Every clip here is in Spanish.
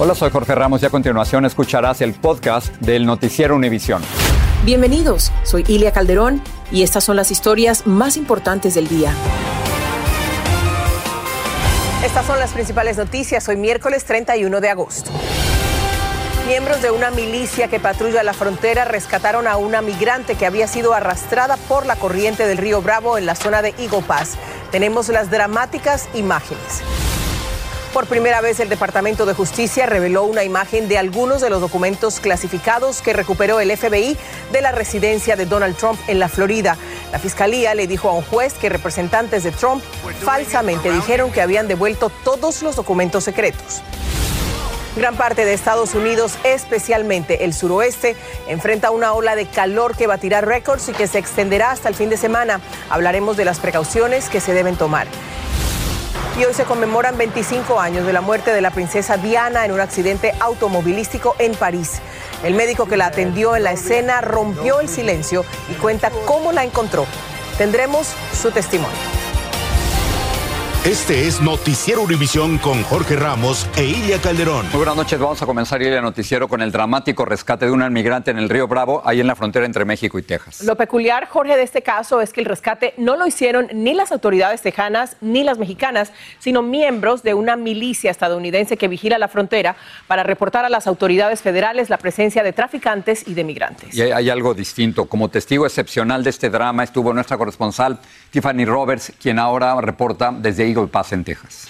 Hola, soy Jorge Ramos y a continuación escucharás el podcast del Noticiero Univisión. Bienvenidos, soy Ilia Calderón y estas son las historias más importantes del día. Estas son las principales noticias hoy miércoles 31 de agosto. Miembros de una milicia que patrulla la frontera rescataron a una migrante que había sido arrastrada por la corriente del río Bravo en la zona de Eagle Pass. Tenemos las dramáticas imágenes. Por primera vez el Departamento de Justicia reveló una imagen de algunos de los documentos clasificados que recuperó el FBI de la residencia de Donald Trump en la Florida. La fiscalía le dijo a un juez que representantes de Trump falsamente dijeron que habían devuelto todos los documentos secretos. Gran parte de Estados Unidos, especialmente el suroeste, enfrenta una ola de calor que batirá récords y que se extenderá hasta el fin de semana. Hablaremos de las precauciones que se deben tomar. Y hoy se conmemoran 25 años de la muerte de la princesa Diana en un accidente automovilístico en París. El médico que la atendió en la escena rompió el silencio y cuenta cómo la encontró. Tendremos su testimonio. Este es Noticiero Univisión con Jorge Ramos e Ilia Calderón. Muy buenas noches, vamos a comenzar el noticiero con el dramático rescate de una migrante en el río Bravo, ahí en la frontera entre México y Texas. Lo peculiar, Jorge, de este caso es que el rescate no lo hicieron ni las autoridades tejanas ni las mexicanas, sino miembros de una milicia estadounidense que vigila la frontera para reportar a las autoridades federales la presencia de traficantes y de migrantes. Y hay, hay algo distinto. Como testigo excepcional de este drama estuvo nuestra corresponsal Tiffany Roberts, quien ahora reporta desde Eagle Pass en Texas.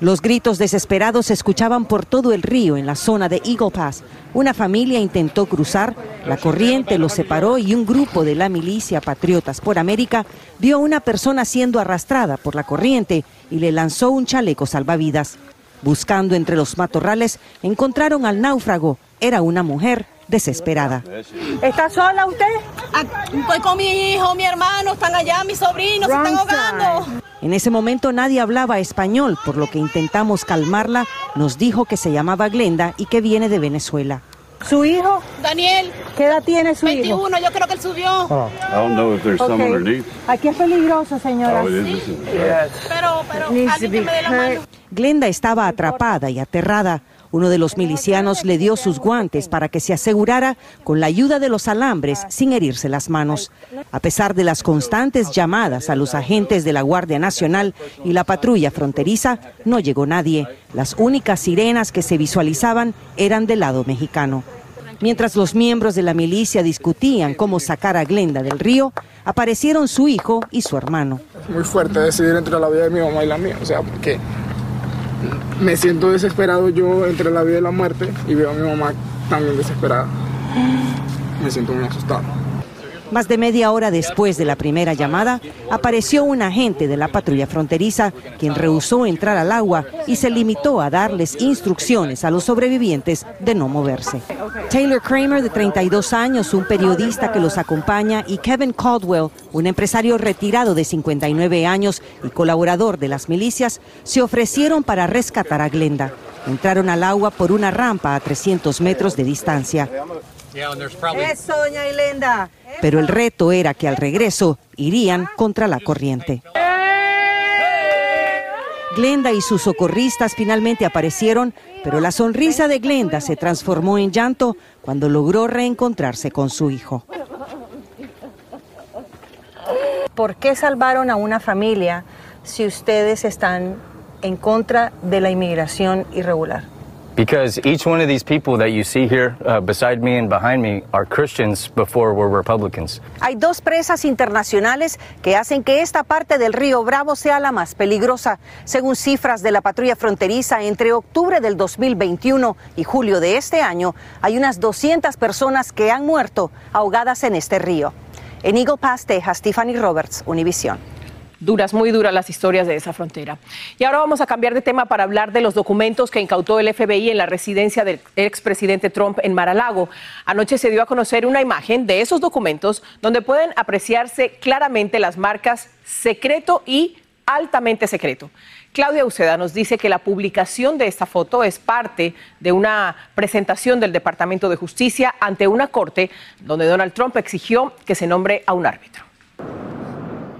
Los gritos desesperados se escuchaban por todo el río en la zona de Eagle Pass. Una familia intentó cruzar, la corriente los separó y un grupo de la milicia Patriotas por América vio a una persona siendo arrastrada por la corriente y le lanzó un chaleco salvavidas. Buscando entre los matorrales, encontraron al náufrago. Era una mujer desesperada. ¿Está sola usted? Estoy con mi hijo, mi hermano, están allá, mis sobrinos, se están ahogando. En ese momento nadie hablaba español, por lo que intentamos calmarla. Nos dijo que se llamaba Glenda y que viene de Venezuela. ¿Su hijo? Daniel. ¿Qué edad tiene su hijo? 21, yo creo que él subió. Ok. Aquí es peligroso, señora. Pero, pero, alguien que me dé la mano. Glenda estaba atrapada y aterrada. Uno de los milicianos le dio sus guantes para que se asegurara con la ayuda de los alambres sin herirse las manos. A pesar de las constantes llamadas a los agentes de la Guardia Nacional y la patrulla fronteriza, no llegó nadie. Las únicas sirenas que se visualizaban eran del lado mexicano. Mientras los miembros de la milicia discutían cómo sacar a Glenda del río, aparecieron su hijo y su hermano. muy fuerte decidir entre la vida de mi mamá y la mía, o sea, porque me siento desesperado yo entre la vida y la muerte y veo a mi mamá también desesperada. Me siento muy asustado. Más de media hora después de la primera llamada, apareció un agente de la patrulla fronteriza quien rehusó entrar al agua y se limitó a darles instrucciones a los sobrevivientes de no moverse. Taylor Kramer, de 32 años, un periodista que los acompaña, y Kevin Caldwell, un empresario retirado de 59 años y colaborador de las milicias, se ofrecieron para rescatar a Glenda. Entraron al agua por una rampa a 300 metros de distancia. Eso, doña Glenda. Pero el reto era que al regreso irían contra la corriente. Glenda y sus socorristas finalmente aparecieron, pero la sonrisa de Glenda se transformó en llanto cuando logró reencontrarse con su hijo. ¿Por qué salvaron a una familia si ustedes están en contra de la inmigración irregular? Because each one of these people that you see here uh, beside me and behind me are Christians before were Republicans. Hay dos presas internacionales que hacen que esta parte del río Bravo sea la más peligrosa. Según cifras de la patrulla fronteriza, entre octubre del 2021 y julio de este año, hay unas 200 personas que han muerto ahogadas en este río. En Eagle Pass, Texas, Tiffany Roberts, Univision. Duras, muy duras las historias de esa frontera. Y ahora vamos a cambiar de tema para hablar de los documentos que incautó el FBI en la residencia del expresidente Trump en Mar-a-Lago. Anoche se dio a conocer una imagen de esos documentos donde pueden apreciarse claramente las marcas secreto y altamente secreto. Claudia Uceda nos dice que la publicación de esta foto es parte de una presentación del Departamento de Justicia ante una corte donde Donald Trump exigió que se nombre a un árbitro.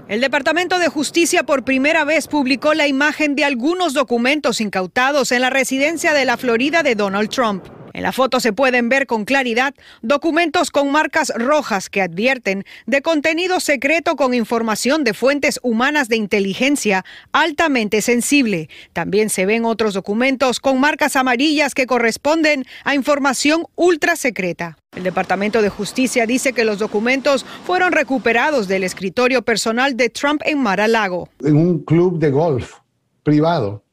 El Departamento de Justicia por primera vez publicó la imagen de algunos documentos incautados en la residencia de la Florida de Donald Trump. En la foto se pueden ver con claridad documentos con marcas rojas que advierten de contenido secreto con información de fuentes humanas de inteligencia altamente sensible. También se ven otros documentos con marcas amarillas que corresponden a información ultra secreta. El Departamento de Justicia dice que los documentos fueron recuperados del escritorio personal de Trump en Mar-a-Lago. En un club de golf privado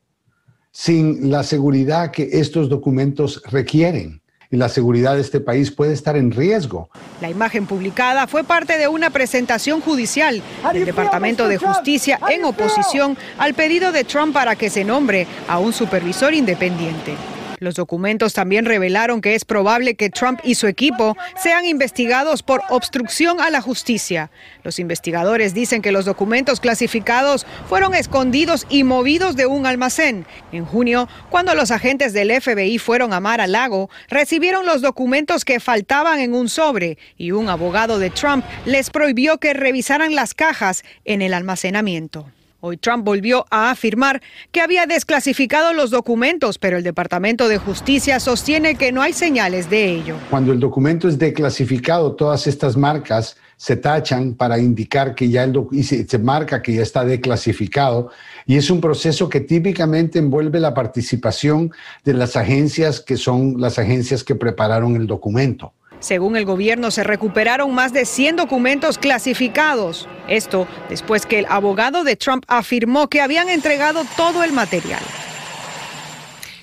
sin la seguridad que estos documentos requieren. Y la seguridad de este país puede estar en riesgo. La imagen publicada fue parte de una presentación judicial del Departamento de Justicia en oposición al pedido de Trump para que se nombre a un supervisor independiente. Los documentos también revelaron que es probable que Trump y su equipo sean investigados por obstrucción a la justicia. Los investigadores dicen que los documentos clasificados fueron escondidos y movidos de un almacén. En junio, cuando los agentes del FBI fueron a Mar a Lago, recibieron los documentos que faltaban en un sobre y un abogado de Trump les prohibió que revisaran las cajas en el almacenamiento. Hoy Trump volvió a afirmar que había desclasificado los documentos, pero el Departamento de Justicia sostiene que no hay señales de ello. Cuando el documento es declasificado, todas estas marcas se tachan para indicar que ya el y se, marca que ya está declasificado y es un proceso que típicamente envuelve la participación de las agencias que son las agencias que prepararon el documento. Según el gobierno, se recuperaron más de 100 documentos clasificados. Esto después que el abogado de Trump afirmó que habían entregado todo el material.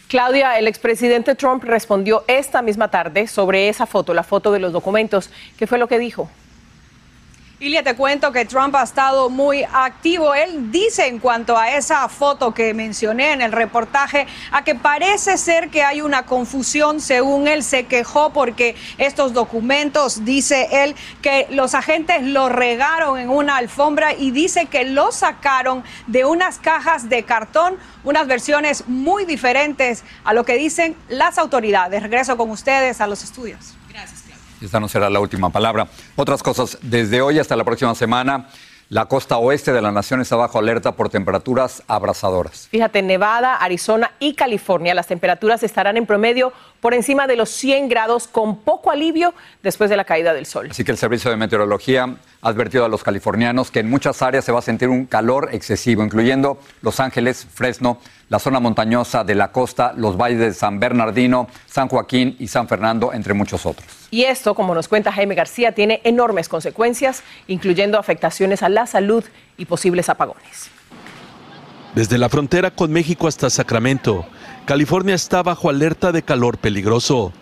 Claudia, el expresidente Trump respondió esta misma tarde sobre esa foto, la foto de los documentos. ¿Qué fue lo que dijo? Ilia, te cuento que Trump ha estado muy activo. Él dice en cuanto a esa foto que mencioné en el reportaje, a que parece ser que hay una confusión, según él se quejó porque estos documentos, dice él, que los agentes los regaron en una alfombra y dice que los sacaron de unas cajas de cartón, unas versiones muy diferentes a lo que dicen las autoridades. Regreso con ustedes a los estudios. Esta no será la última palabra. Otras cosas, desde hoy hasta la próxima semana, la costa oeste de la nación está bajo alerta por temperaturas abrasadoras. Fíjate, Nevada, Arizona y California, las temperaturas estarán en promedio por encima de los 100 grados con poco alivio después de la caída del sol. Así que el Servicio de Meteorología ha advertido a los californianos que en muchas áreas se va a sentir un calor excesivo, incluyendo Los Ángeles, Fresno, la zona montañosa de la costa, los valles de San Bernardino, San Joaquín y San Fernando, entre muchos otros. Y esto, como nos cuenta Jaime García, tiene enormes consecuencias, incluyendo afectaciones a la salud y posibles apagones. Desde la frontera con México hasta Sacramento, California está bajo alerta de calor peligroso,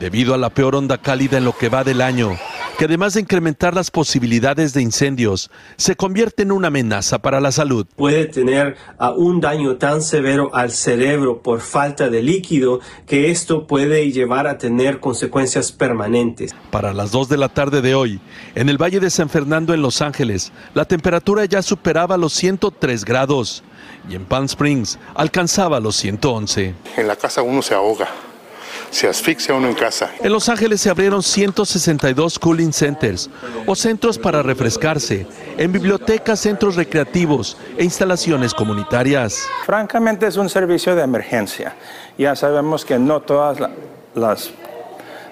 debido a la peor onda cálida en lo que va del año, que además de incrementar las posibilidades de incendios, se convierte en una amenaza para la salud. Puede tener uh, un daño tan severo al cerebro por falta de líquido que esto puede llevar a tener consecuencias permanentes. Para las 2 de la tarde de hoy, en el Valle de San Fernando en Los Ángeles, la temperatura ya superaba los 103 grados y en Palm Springs alcanzaba los 111. En la casa uno se ahoga se asfixia uno en casa. En Los Ángeles se abrieron 162 cooling centers o centros para refrescarse, en bibliotecas, centros recreativos e instalaciones comunitarias. Francamente es un servicio de emergencia. Ya sabemos que no todos los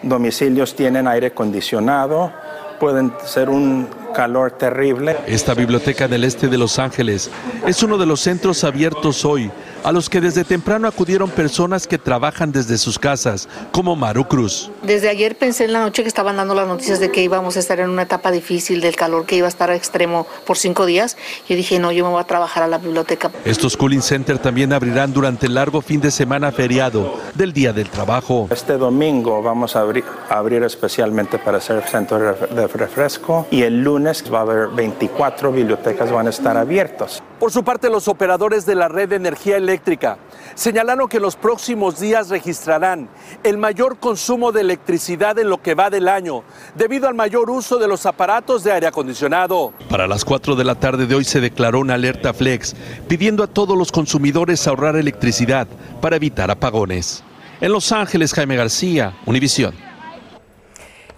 domicilios tienen aire acondicionado, pueden ser un calor terrible. Esta biblioteca del este de Los Ángeles es uno de los centros abiertos hoy a los que desde temprano acudieron personas que trabajan desde sus casas, como Maru Cruz. Desde ayer pensé en la noche que estaban dando las noticias de que íbamos a estar en una etapa difícil del calor, que iba a estar extremo por cinco días. Yo dije, no, yo me voy a trabajar a la biblioteca. Estos cooling center también abrirán durante el largo fin de semana feriado del Día del Trabajo. Este domingo vamos a abrir, abrir especialmente para hacer centro de refresco y el lunes va a haber 24 bibliotecas van a estar abiertos. Por su parte, los operadores de la red de energía eléctrica señalaron que en los próximos días registrarán el mayor consumo de electricidad en lo que va del año, debido al mayor uso de los aparatos de aire acondicionado. Para las 4 de la tarde de hoy se declaró una alerta flex, pidiendo a todos los consumidores ahorrar electricidad para evitar apagones. En Los Ángeles, Jaime García, Univisión.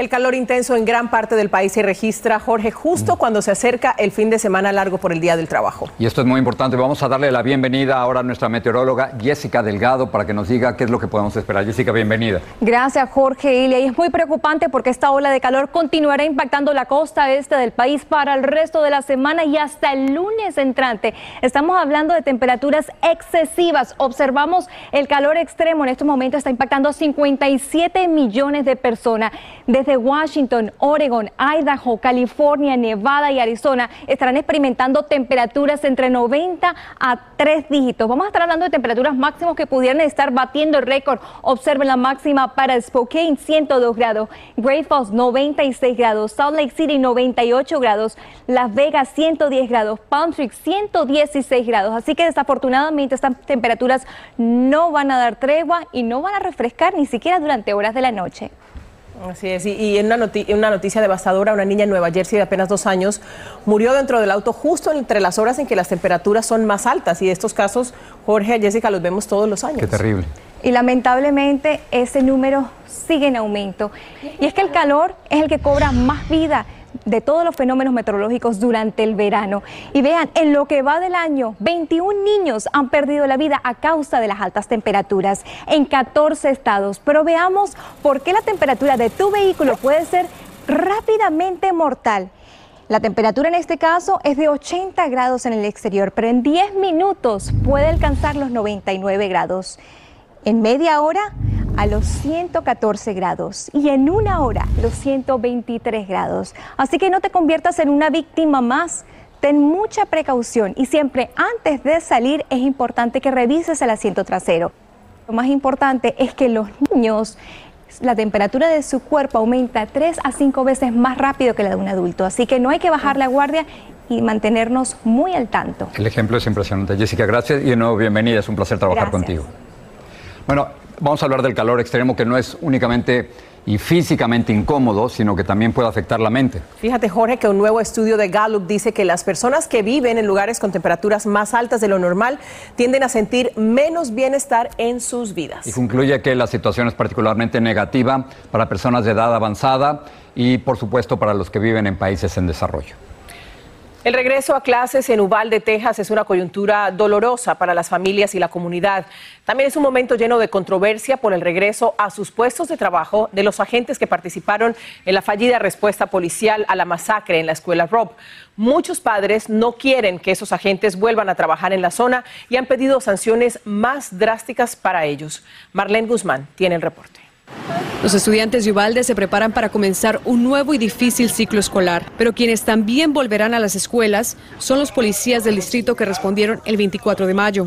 El calor intenso en gran parte del país se registra, Jorge, justo cuando se acerca el fin de semana largo por el Día del Trabajo. Y esto es muy importante. Vamos a darle la bienvenida ahora a nuestra meteoróloga Jessica Delgado para que nos diga qué es lo que podemos esperar. Jessica, bienvenida. Gracias, Jorge. Y es muy preocupante porque esta ola de calor continuará impactando la costa este del país para el resto de la semana y hasta el lunes entrante. Estamos hablando de temperaturas excesivas. Observamos el calor extremo en estos momentos está impactando a 57 millones de personas. Desde Washington, Oregon, Idaho, California, Nevada y Arizona estarán experimentando temperaturas entre 90 a 3 dígitos. Vamos a estar hablando de temperaturas máximas que pudieran estar batiendo el récord. Observen la máxima para Spokane, 102 grados, Great Falls, 96 grados, Salt Lake City, 98 grados, Las Vegas, 110 grados, Palm Springs, 116 grados. Así que desafortunadamente estas temperaturas no van a dar tregua y no van a refrescar ni siquiera durante horas de la noche. Así es, y, en, una una noticia devastadora, una niña en Nueva Jersey de apenas dos años murió dentro del auto justo entre las horas en que las temperaturas son más altas. Y estos casos, Jorge y Jessica, los vemos todos los años. Qué terrible. Y lamentablemente ese número sigue en aumento. Y es que el calor es el que cobra más vida de todos los fenómenos meteorológicos durante el verano. Y vean, en lo que va del año, 21 niños han perdido la vida a causa de las altas temperaturas en 14 estados. Pero veamos por qué la temperatura de tu vehículo puede ser rápidamente mortal. La temperatura en este caso es de 80 grados en el exterior, pero en 10 minutos puede alcanzar los 99 grados. En media hora a los 114 grados y en una hora los 123 grados. Así que no te conviertas en una víctima más. Ten mucha precaución y siempre antes de salir es importante que revises el asiento trasero. Lo más importante es que los niños la temperatura de su cuerpo aumenta 3 a 5 veces más rápido que la de un adulto. Así que no hay que bajar la guardia y mantenernos muy al tanto. El ejemplo es impresionante. Jessica, gracias y de nuevo bienvenida. Es un placer trabajar contigo. Bueno, vamos a hablar del calor extremo que no es únicamente y físicamente incómodo, sino que también puede afectar la mente. Fíjate, Jorge, que un nuevo estudio de Gallup dice que las personas que viven en lugares con temperaturas más altas de lo normal tienden a sentir menos bienestar en sus vidas. Y concluye que la situación es particularmente negativa para personas de edad avanzada y, por supuesto, para los que viven en países en desarrollo. El regreso a clases en Uvalde, Texas, es una coyuntura dolorosa para las familias y la comunidad. También es un momento lleno de controversia por el regreso a sus puestos de trabajo de los agentes que participaron en la fallida respuesta policial a la masacre en la escuela Rob. Muchos padres no quieren que esos agentes vuelvan a trabajar en la zona y han pedido sanciones más drásticas para ellos. Marlene Guzmán tiene el reporte. Los estudiantes de Uvalde se preparan para comenzar un nuevo y difícil ciclo escolar, pero quienes también volverán a las escuelas son los policías del distrito que respondieron el 24 de mayo.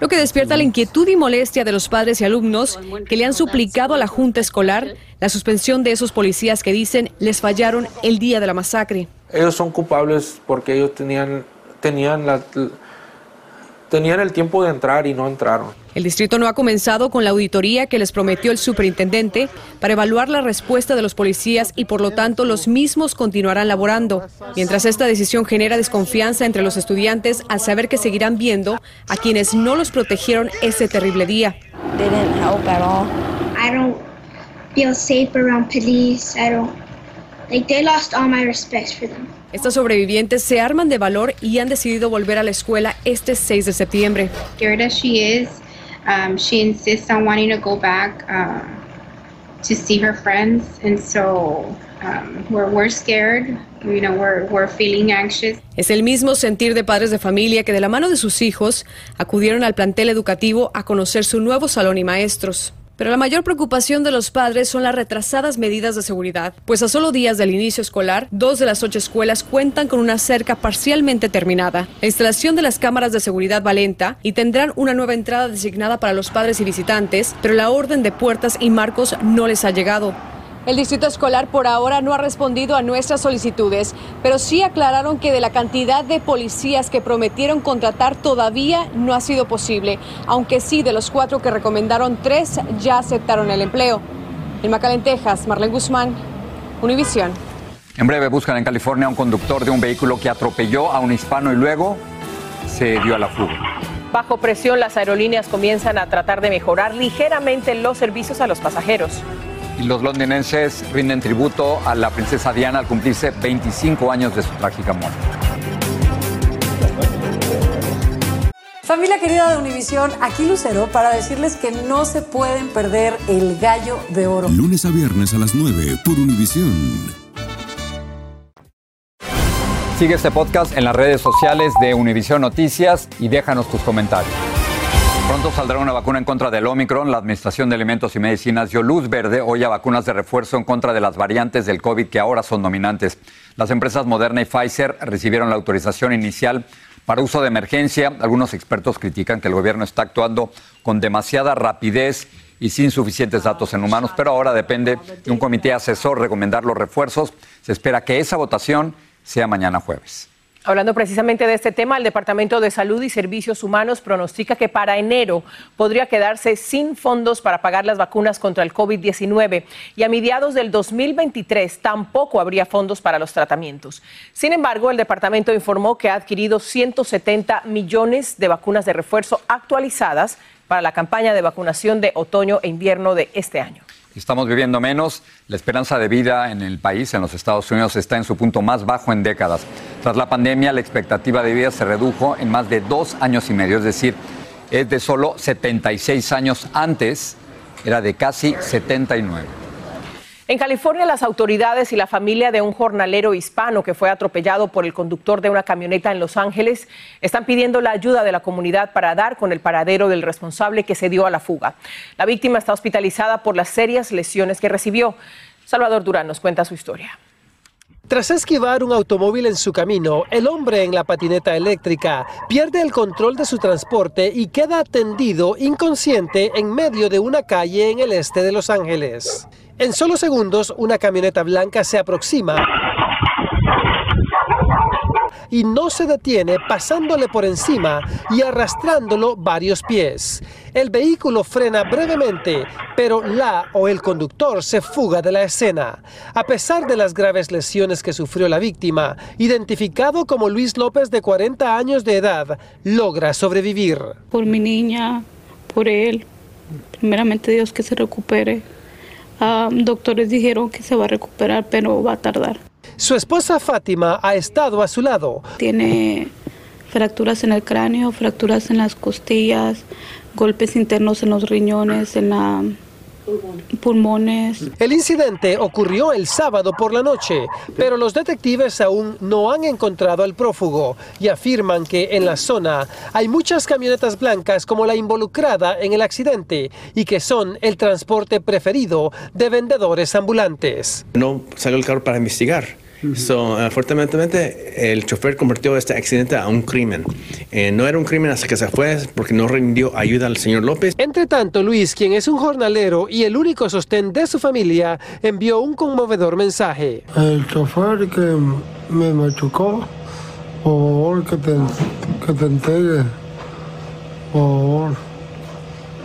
Lo que despierta la inquietud y molestia de los padres y alumnos que le han suplicado a la Junta Escolar la suspensión de esos policías que dicen les fallaron el día de la masacre. Ellos son culpables porque ellos tenían, tenían la tenían el tiempo de entrar y no entraron. El distrito no ha comenzado con la auditoría que les prometió el superintendente para evaluar la respuesta de los policías y por lo tanto los mismos continuarán laborando. Mientras esta decisión genera desconfianza entre los estudiantes al saber que seguirán viendo a quienes no los protegieron ese terrible día. Like they lost all my respect for them. Estas sobrevivientes se arman de valor y han decidido volver a la escuela este 6 de septiembre. Scared as she is, she insists on wanting to go back to see her friends, and so um, we're, we're scared. You know, we're, we're feeling anxious. Es el mismo sentir de padres de familia que de la mano de sus hijos acudieron al plantel educativo a conocer su nuevo salón y maestros. Pero la mayor preocupación de los padres son las retrasadas medidas de seguridad, pues a solo días del inicio escolar, dos de las ocho escuelas cuentan con una cerca parcialmente terminada, la instalación de las cámaras de seguridad va lenta y tendrán una nueva entrada designada para los padres y visitantes, pero la orden de puertas y marcos no les ha llegado. El distrito escolar por ahora no ha respondido a nuestras solicitudes, pero sí aclararon que de la cantidad de policías que prometieron contratar todavía no ha sido posible, aunque sí de los cuatro que recomendaron, tres ya aceptaron el empleo. En McAllen, Texas, Marlene Guzmán, Univisión. En breve buscan en California a un conductor de un vehículo que atropelló a un hispano y luego se dio a la fuga. Bajo presión, las aerolíneas comienzan a tratar de mejorar ligeramente los servicios a los pasajeros. Y los londinenses rinden tributo a la princesa Diana al cumplirse 25 años de su trágica muerte. Familia querida de Univisión, aquí Lucero para decirles que no se pueden perder el gallo de oro. Lunes a viernes a las 9 por Univisión. Sigue este podcast en las redes sociales de Univisión Noticias y déjanos tus comentarios. Pronto saldrá una vacuna en contra del Omicron. La Administración de Alimentos y Medicinas dio luz verde hoy a vacunas de refuerzo en contra de las variantes del COVID que ahora son dominantes. Las empresas Moderna y Pfizer recibieron la autorización inicial para uso de emergencia. Algunos expertos critican que el gobierno está actuando con demasiada rapidez y sin suficientes datos en humanos, pero ahora depende de un comité asesor recomendar los refuerzos. Se espera que esa votación sea mañana jueves. Hablando precisamente de este tema, el Departamento de Salud y Servicios Humanos pronostica que para enero podría quedarse sin fondos para pagar las vacunas contra el COVID-19 y a mediados del 2023 tampoco habría fondos para los tratamientos. Sin embargo, el departamento informó que ha adquirido 170 millones de vacunas de refuerzo actualizadas para la campaña de vacunación de otoño e invierno de este año. Estamos viviendo menos. La esperanza de vida en el país, en los Estados Unidos, está en su punto más bajo en décadas. Tras la pandemia, la expectativa de vida se redujo en más de dos años y medio, es decir, es de solo 76 años antes, era de casi 79. En California, las autoridades y la familia de un jornalero hispano que fue atropellado por el conductor de una camioneta en Los Ángeles están pidiendo la ayuda de la comunidad para dar con el paradero del responsable que se dio a la fuga. La víctima está hospitalizada por las serias lesiones que recibió. Salvador Durán nos cuenta su historia. Tras esquivar un automóvil en su camino, el hombre en la patineta eléctrica pierde el control de su transporte y queda tendido inconsciente en medio de una calle en el este de Los Ángeles. En solo segundos, una camioneta blanca se aproxima y no se detiene pasándole por encima y arrastrándolo varios pies. El vehículo frena brevemente, pero la o el conductor se fuga de la escena. A pesar de las graves lesiones que sufrió la víctima, identificado como Luis López de 40 años de edad, logra sobrevivir. Por mi niña, por él, primeramente Dios que se recupere. Ah, doctores dijeron que se va a recuperar, pero va a tardar. Su esposa Fátima ha estado a su lado. Tiene fracturas en el cráneo, fracturas en las costillas, golpes internos en los riñones, en la pulmones. El incidente ocurrió el sábado por la noche, pero los detectives aún no han encontrado al prófugo y afirman que en la zona hay muchas camionetas blancas como la involucrada en el accidente y que son el transporte preferido de vendedores ambulantes. No salió el carro para investigar. So, afortunadamente, el chofer convirtió este accidente a un crimen. Eh, no era un crimen hasta que se fue porque no rindió ayuda al señor López. Entre tanto, Luis, quien es un jornalero y el único sostén de su familia, envió un conmovedor mensaje. El chofer que me machucó, por favor, que te, que te entregue. Por favor.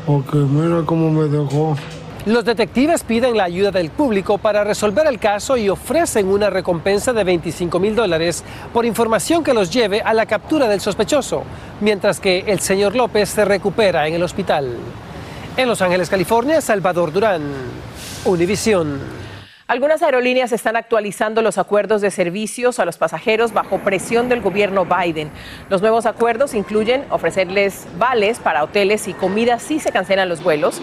Porque mira cómo me dejó. Los detectives piden la ayuda del público para resolver el caso y ofrecen una recompensa de 25 mil dólares por información que los lleve a la captura del sospechoso, mientras que el señor López se recupera en el hospital. En Los Ángeles, California, Salvador Durán, Univisión. Algunas aerolíneas están actualizando los acuerdos de servicios a los pasajeros bajo presión del gobierno Biden. Los nuevos acuerdos incluyen ofrecerles vales para hoteles y comida si se cancelan los vuelos,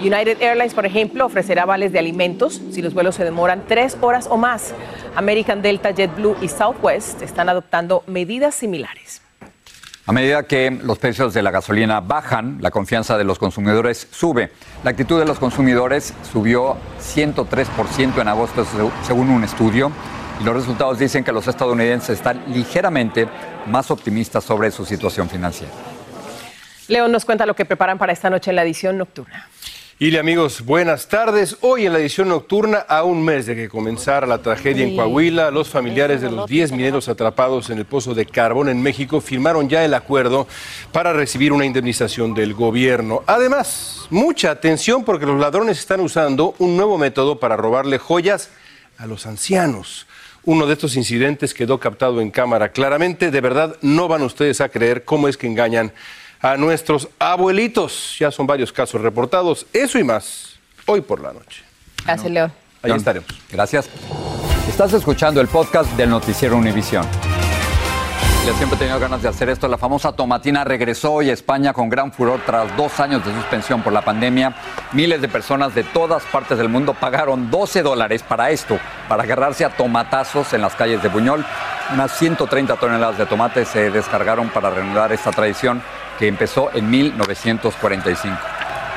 United Airlines, por ejemplo, ofrecerá vales de alimentos si los vuelos se demoran tres horas o más. American Delta, JetBlue y Southwest están adoptando medidas similares. A medida que los precios de la gasolina bajan, la confianza de los consumidores sube. La actitud de los consumidores subió 103% en agosto, según un estudio, y los resultados dicen que los estadounidenses están ligeramente más optimistas sobre su situación financiera. León nos cuenta lo que preparan para esta noche en la edición nocturna. Y amigos, buenas tardes. Hoy en la edición nocturna, a un mes de que comenzara la tragedia en Coahuila, los familiares de los 10 mineros atrapados en el pozo de carbón en México firmaron ya el acuerdo para recibir una indemnización del gobierno. Además, mucha atención porque los ladrones están usando un nuevo método para robarle joyas a los ancianos. Uno de estos incidentes quedó captado en cámara claramente. De verdad, no van ustedes a creer cómo es que engañan a nuestros abuelitos. Ya son varios casos reportados. Eso y más, hoy por la noche. Gracias, León. Ahí estaremos. Gracias. Estás escuchando el podcast del Noticiero Univisión. Ya siempre he tenido ganas de hacer esto. La famosa tomatina regresó hoy a España con gran furor tras dos años de suspensión por la pandemia. Miles de personas de todas partes del mundo pagaron 12 dólares para esto, para agarrarse a tomatazos en las calles de Buñol. Unas 130 toneladas de tomate se descargaron para reanudar esta tradición que empezó en 1945.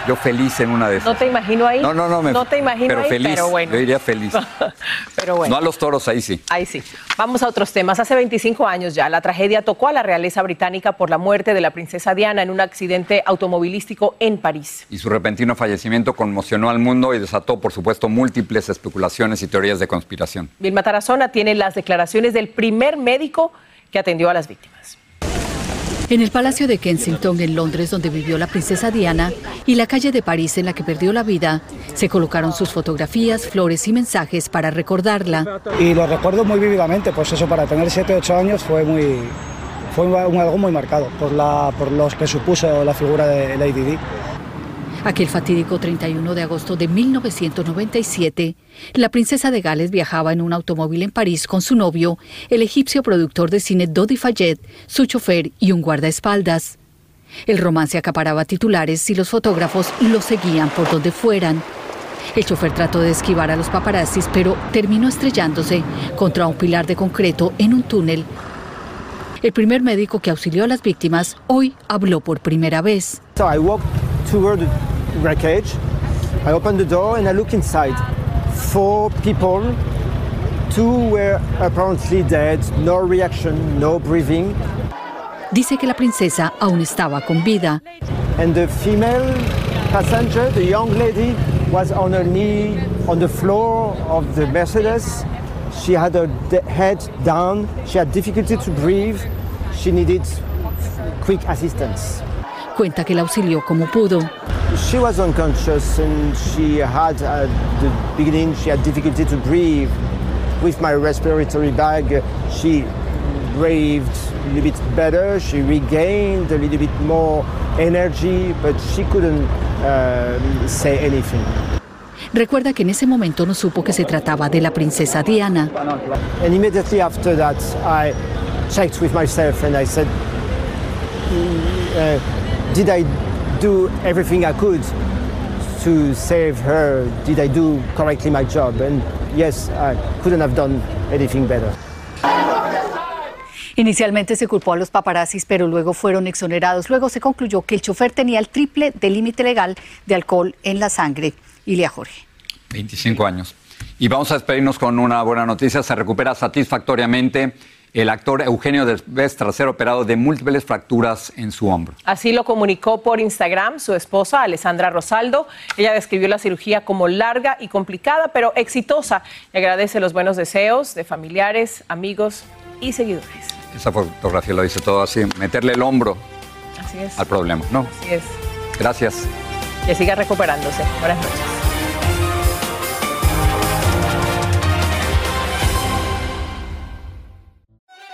Yo feliz en una de esas. No te imagino ahí. No, no, no. no te imagino pero ahí, feliz, pero bueno. Yo iría feliz. pero bueno. No a los toros, ahí sí. Ahí sí. Vamos a otros temas. Hace 25 años ya, la tragedia tocó a la realeza británica por la muerte de la princesa Diana en un accidente automovilístico en París. Y su repentino fallecimiento conmocionó al mundo y desató, por supuesto, múltiples especulaciones y teorías de conspiración. Vilma Tarazona tiene las declaraciones del primer médico que atendió a las víctimas en el Palacio de Kensington, en Londres, donde vivió la princesa Diana, y la calle de París, en la que perdió la vida, se colocaron sus fotografías, flores y mensajes para recordarla. Y lo recuerdo muy vívidamente, pues eso, para tener 7 8 años fue muy fue algo muy marcado por, la, por los que supuso la figura de Lady Di. Aquel fatídico 31 de agosto de 1997, la princesa de Gales viajaba en un automóvil en París con su novio, el egipcio productor de cine Dodi Fayed, su chofer y un guardaespaldas. El romance acaparaba titulares y los fotógrafos lo seguían por donde fueran. El chofer trató de esquivar a los paparazzis, pero terminó estrellándose contra un pilar de concreto en un túnel. El primer médico que auxilió a las víctimas hoy habló por primera vez. wreckage. I opened the door and I look inside. Four people, two were apparently dead, no reaction, no breathing. Dice que la princesa aún estaba con vida. And the female passenger, the young lady, was on her knee on the floor of the Mercedes. She had her head down. She had difficulty to breathe. She needed quick assistance. Cuenta que la auxilió como pudo. She was unconscious and she had at the beginning she had difficulty to breathe. With my respiratory bag, she breathed a little bit better. She regained a little bit more energy, but she couldn't uh, say anything. Recuerda que en ese momento no supo que se trataba de la princesa Diana. And immediately after that, I checked with myself and I said, uh, did I do everything I could to save her? Did I do correctly my job? And yes, I couldn't have done anything better. Inicialmente se culpó a los paparazzis, pero luego fueron exonerados. Luego se concluyó que el chofer tenía el triple del límite legal de alcohol en la sangre. Ilia Jorge. 25 años. Y vamos a despedirnos con una buena noticia. Se recupera satisfactoriamente el actor Eugenio Derbez tras ser operado de múltiples fracturas en su hombro. Así lo comunicó por Instagram su esposa Alessandra Rosaldo. Ella describió la cirugía como larga y complicada, pero exitosa y agradece los buenos deseos de familiares, amigos y seguidores. Esa fotografía lo dice todo así, meterle el hombro al problema, ¿no? Así es. Gracias. Que siga recuperándose. Buenas noches.